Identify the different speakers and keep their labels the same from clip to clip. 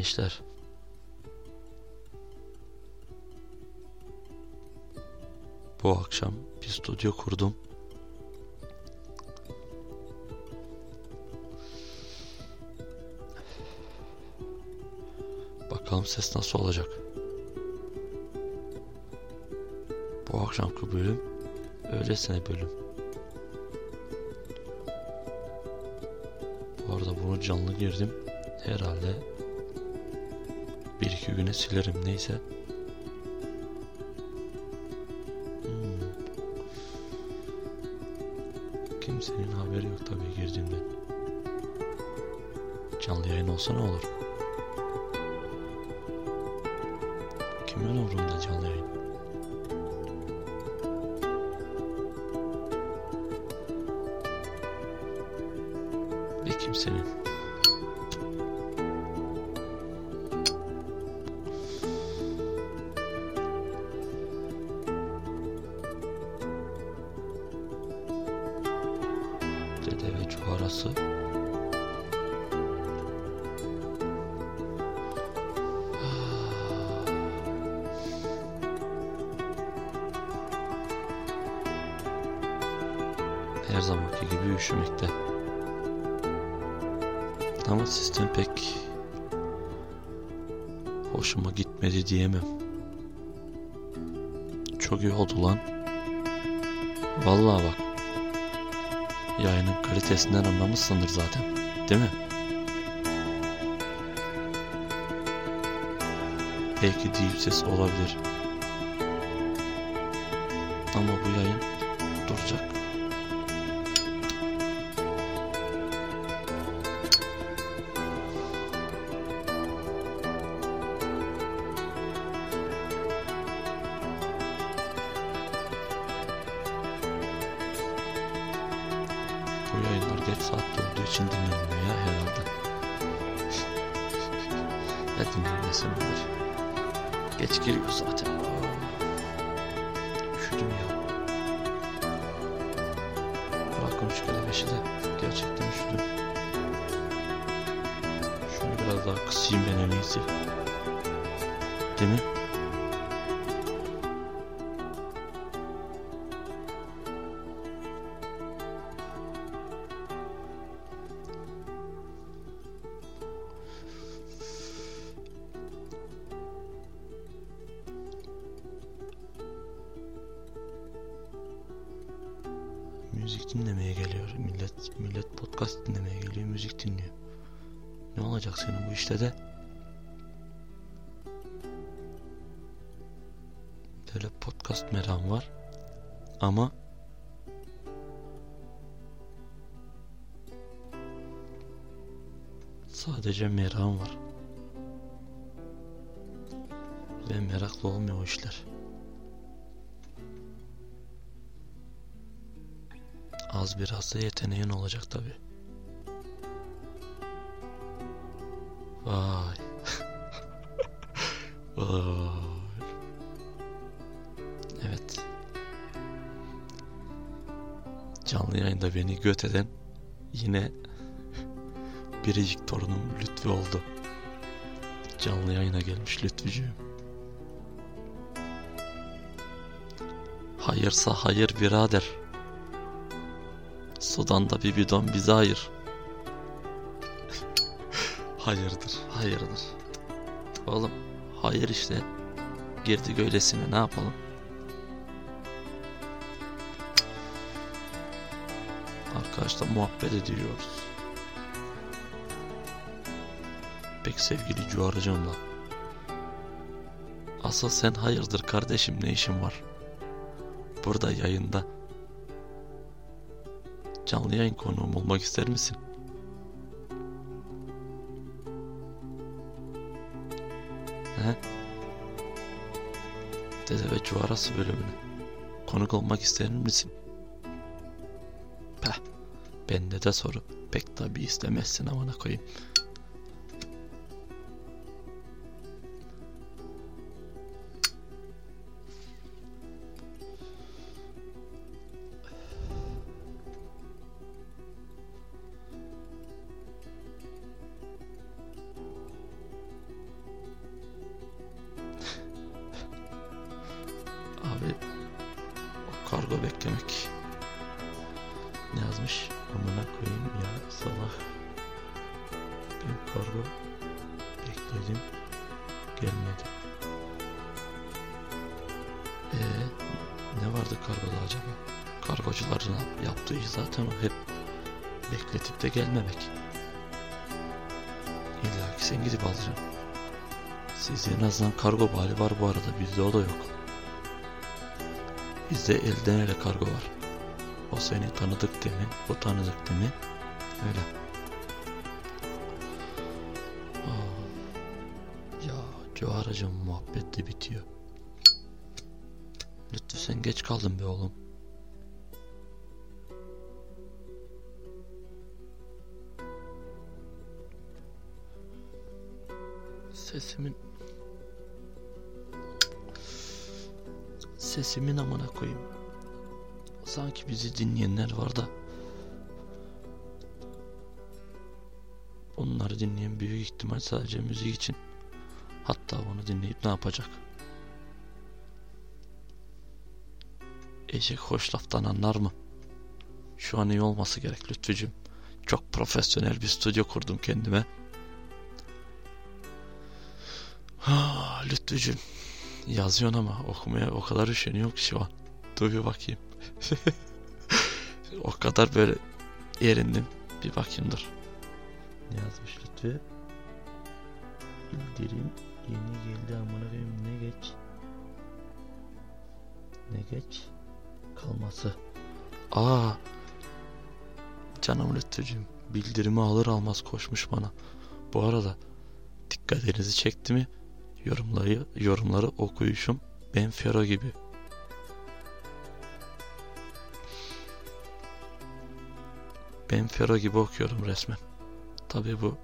Speaker 1: Gençler. Bu akşam bir stüdyo kurdum. Bakalım ses nasıl olacak. Bu akşamki bölüm öylesine bölüm. Bu arada bunu canlı girdim. Herhalde bir iki güne silerim neyse. Hmm. Kimsenin haberi yok tabii girdiğimden. Canlı yayın olsa ne olur? Kimin umurunda ve cuharası. Her zamanki gibi üşümekte. Ama sistem pek hoşuma gitmedi diyemem. Çok iyi oldu lan. Vallahi bak. Yayının kalitesinden anlamışsındır zaten. Değil mi? Belki deep ses olabilir. Ama bu yayın duracak. Geç saatte olduğu için dinlenmiyor ya herhalde. ya dinlenmesinler. Geç giriyor zaten. Üşüdüm ya. Bırakın şu kelebeşi de. Gerçekten üşüdüm. Şunu biraz daha kısayım ben en iyisi. Değil mi? Olacak senin bu işte de? Böyle podcast meram var. Ama sadece meram var. Ve meraklı olmuyor o işler. Az biraz da yeteneğin olacak tabi. Vay. Vay. Evet. Canlı yayında beni göt eden yine biricik torunum Lütfü oldu. Canlı yayına gelmiş Lütfücüğüm. Hayırsa hayır birader. Sudan da bir bidon bize ayır. Hayırdır, hayırdır. Oğlum, hayır işte. Girdik öylesine ne yapalım? Arkadaşlar muhabbet ediyoruz. Pek sevgili Cuharıcımla. Asıl sen hayırdır kardeşim ne işin var? Burada yayında. Canlı yayın konuğum olmak ister misin? He? Dede ve Cuharası bölümüne konuk olmak ister misin? Peh, bende de soru. Pek tabi istemezsin amına koyayım. Vardı kargoda acaba? Kargocuların yaptığı zaten o hep bekletip de gelmemek. İlla ki sen gidip alacaksın. Sizde en azından kargo bali var bu arada. Bizde o da yok. Bizde elden ele kargo var. O seni tanıdık değil mi? Bu tanıdık değil mi? Öyle. Aa, ya Cuharacığım muhabbet de bitiyor. Lütfü sen geç kaldın be oğlum. Sesimin Sesimin amına koyayım. Sanki bizi dinleyenler var da Onları dinleyen büyük ihtimal sadece müzik için. Hatta onu dinleyip ne yapacak? Eşek hoş laftan anlar mı? Şu an iyi olması gerek Lütfücüm. Çok profesyonel bir stüdyo kurdum kendime. Ha, Lütfücüm. Yazıyorsun ama okumaya o kadar üşeniyorum ki şu an. Dur bir bakayım. o kadar böyle yerindim. Bir bakayım dur. Ne yazmış Lütfü? Bildirim yeni geldi amına koyayım ne geç? Ne geç? Kalması. Aa. Canım Lütfücüğüm bildirimi alır almaz koşmuş bana. Bu arada dikkatinizi çekti mi? Yorumları, yorumları okuyuşum ben Fero gibi. Ben Fero gibi okuyorum resmen. Tabi bu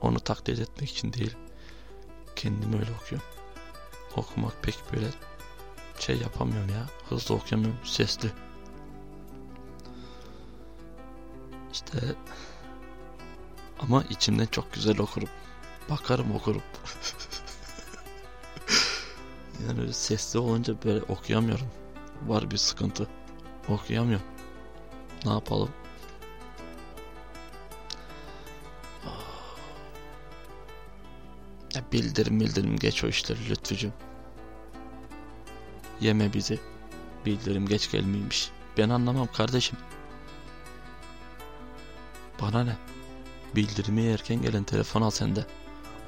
Speaker 1: onu taklit etmek için değil. Kendim öyle okuyorum. Okumak pek böyle şey yapamıyorum ya. Hızlı okuyamıyorum. Sesli. İşte ama içimden çok güzel okurum. Bakarım okurum. yani öyle sesli olunca böyle okuyamıyorum. Var bir sıkıntı. Okuyamıyorum. Ne yapalım? Ya bildirim bildirim geç o işleri Lütfücüm. Yeme bizi. Bildirim geç gelmeymiş. Ben anlamam kardeşim. Bana ne? Bildirimi erken gelen telefon al sende.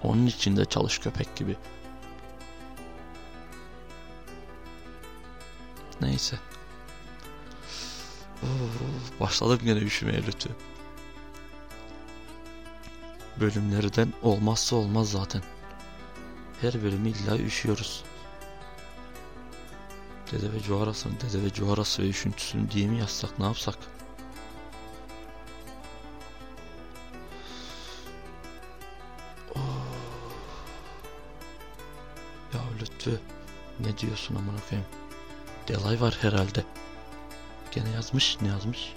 Speaker 1: Onun içinde çalış köpek gibi. Neyse. Başladım gene üşümeye lütfü. Bölümlerden olmazsa olmaz zaten. Her bölümü illa üşüyoruz. Dede ve Cuharas'ın Dede ve Cuharası ve üşüntüsünü diye mi yazsak ne yapsak? Oh. Ya Lütfü ne diyorsun amına koyayım? Delay var herhalde. Gene yazmış ne yazmış?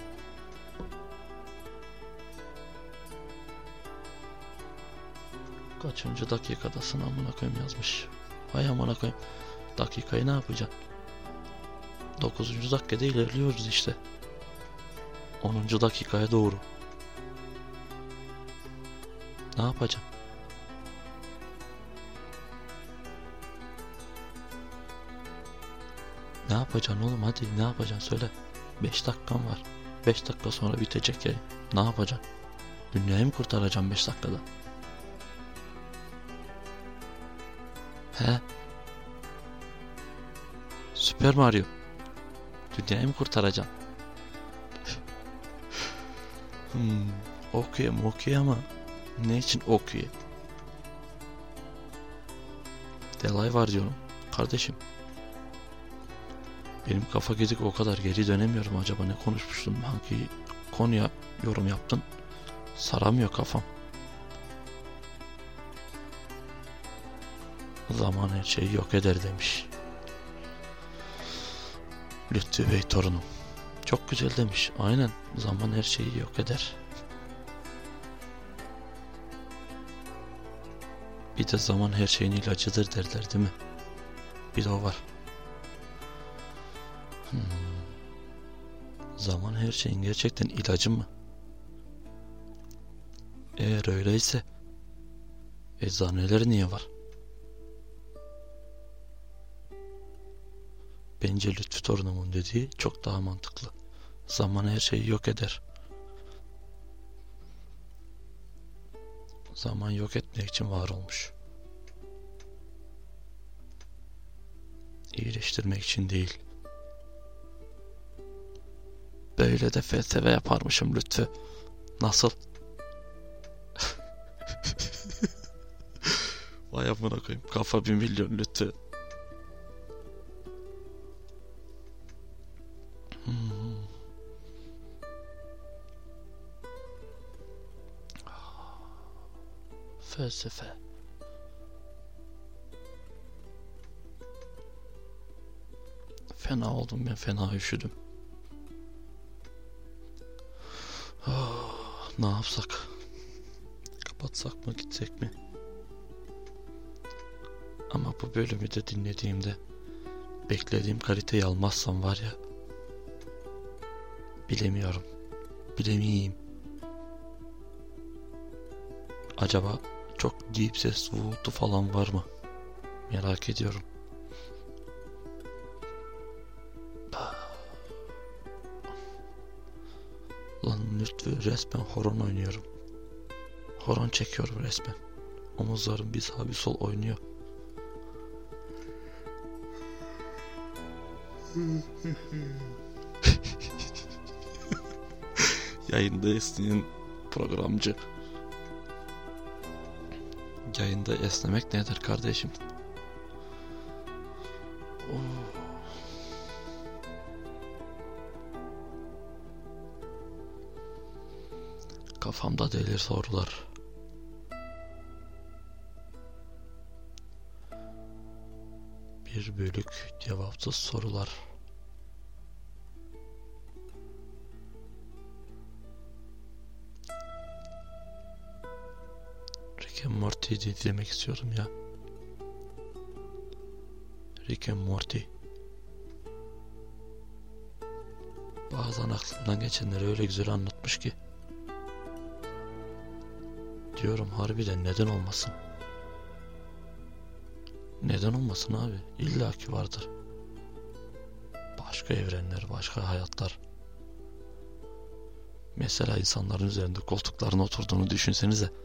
Speaker 1: Kaçıncı dakikadasın amına koyayım yazmış. Vay amına koyayım. Dakikayı ne yapacaksın? 9. dakikada ilerliyoruz işte. 10. dakikaya doğru. Ne yapacağım? Ne yapacaksın oğlum hadi ne yapacaksın söyle. 5 dakikan var. 5 dakika sonra bitecek yayın. Ne yapacaksın? Dünyayı mı kurtaracağım 5 dakikada? He? Süper Mario. Dünyayı mı kurtaracağım? hmm, okuyayım okuyayım ama ne için okuyayım? Delay var diyorum. Kardeşim. Benim kafa gedik o kadar geri dönemiyorum. Acaba ne konuşmuştum? Hangi konuya yorum yaptın? Saramıyor kafam. Zaman her şeyi yok eder demiş. Lütfü Bey torunum. Çok güzel demiş. Aynen zaman her şeyi yok eder. Bir de zaman her şeyin ilacıdır derler değil mi? Bir de o var. Hmm. Zaman her şeyin gerçekten ilacı mı? Eğer öyleyse eczaneleri niye var? Bence Lütfü torunumun dediği çok daha mantıklı. Zaman her şeyi yok eder. Zaman yok etmek için var olmuş. İyileştirmek için değil. Böyle de felsefe yaparmışım Lütfü. Nasıl? Vay amına koyayım. Kafa bir milyon Lütfü. Felsefe. Fena oldum ben fena üşüdüm. Ah, ne yapsak? Kapatsak mı gitsek mi? Ama bu bölümü de dinlediğimde beklediğim kaliteyi almazsam var ya bilemiyorum. Bilemeyeyim. Acaba çok deep ses vuğultu falan var mı? Merak ediyorum. Lan lütfü resmen horon oynuyorum. Horon çekiyorum resmen. Omuzlarım bir sağ bir sol oynuyor. Yayında esneyen programcı. Yayında esnemek nedir kardeşim? Kafamda delir sorular. Bir bölük cevapsız sorular. Rick and Morty'yi izlemek istiyorum ya. Rick and Morty. Bazen aklımdan geçenleri öyle güzel anlatmış ki. Diyorum harbiden neden olmasın? Neden olmasın abi? İlla ki vardır. Başka evrenler, başka hayatlar. Mesela insanların üzerinde koltukların oturduğunu düşünsenize.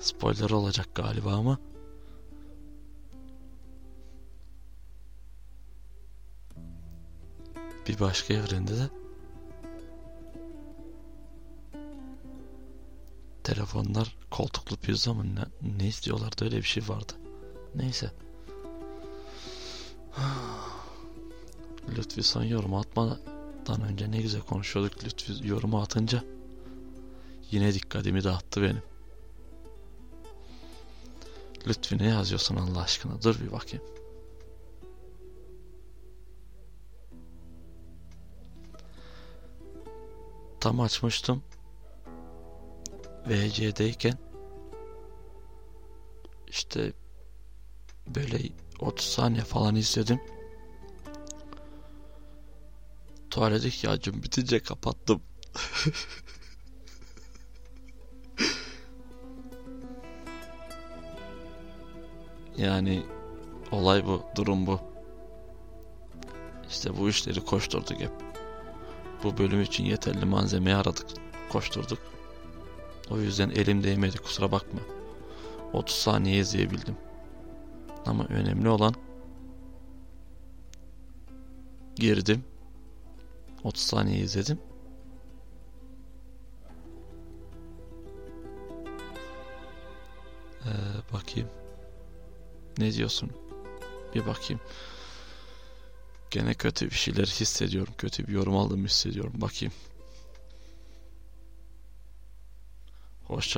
Speaker 1: Spoiler olacak galiba ama. Bir başka evrende de telefonlar koltuklu pizza mı ne, ne istiyorlardı öyle bir şey vardı. Neyse. Lütfi son yorum atmadan önce ne güzel konuşuyorduk. Lütfi yorumu atınca yine dikkatimi dağıttı benim. Lütfi ne yazıyorsun Allah aşkına? Dur bir bakayım. Tam açmıştım. VC'deyken işte böyle 30 saniye falan izledim. Tuvalet ihtiyacım bitince kapattım. yani olay bu, durum bu. İşte bu işleri koşturduk hep. Bu bölüm için yeterli malzemeyi aradık, koşturduk. O yüzden elim değmedi kusura bakma. 30 saniye izleyebildim. Ama önemli olan girdim. 30 saniye izledim. Ee, bakayım. Ne diyorsun? Bir bakayım. Gene kötü bir şeyler hissediyorum. Kötü bir yorum aldığımı hissediyorum. Bakayım. Hoşça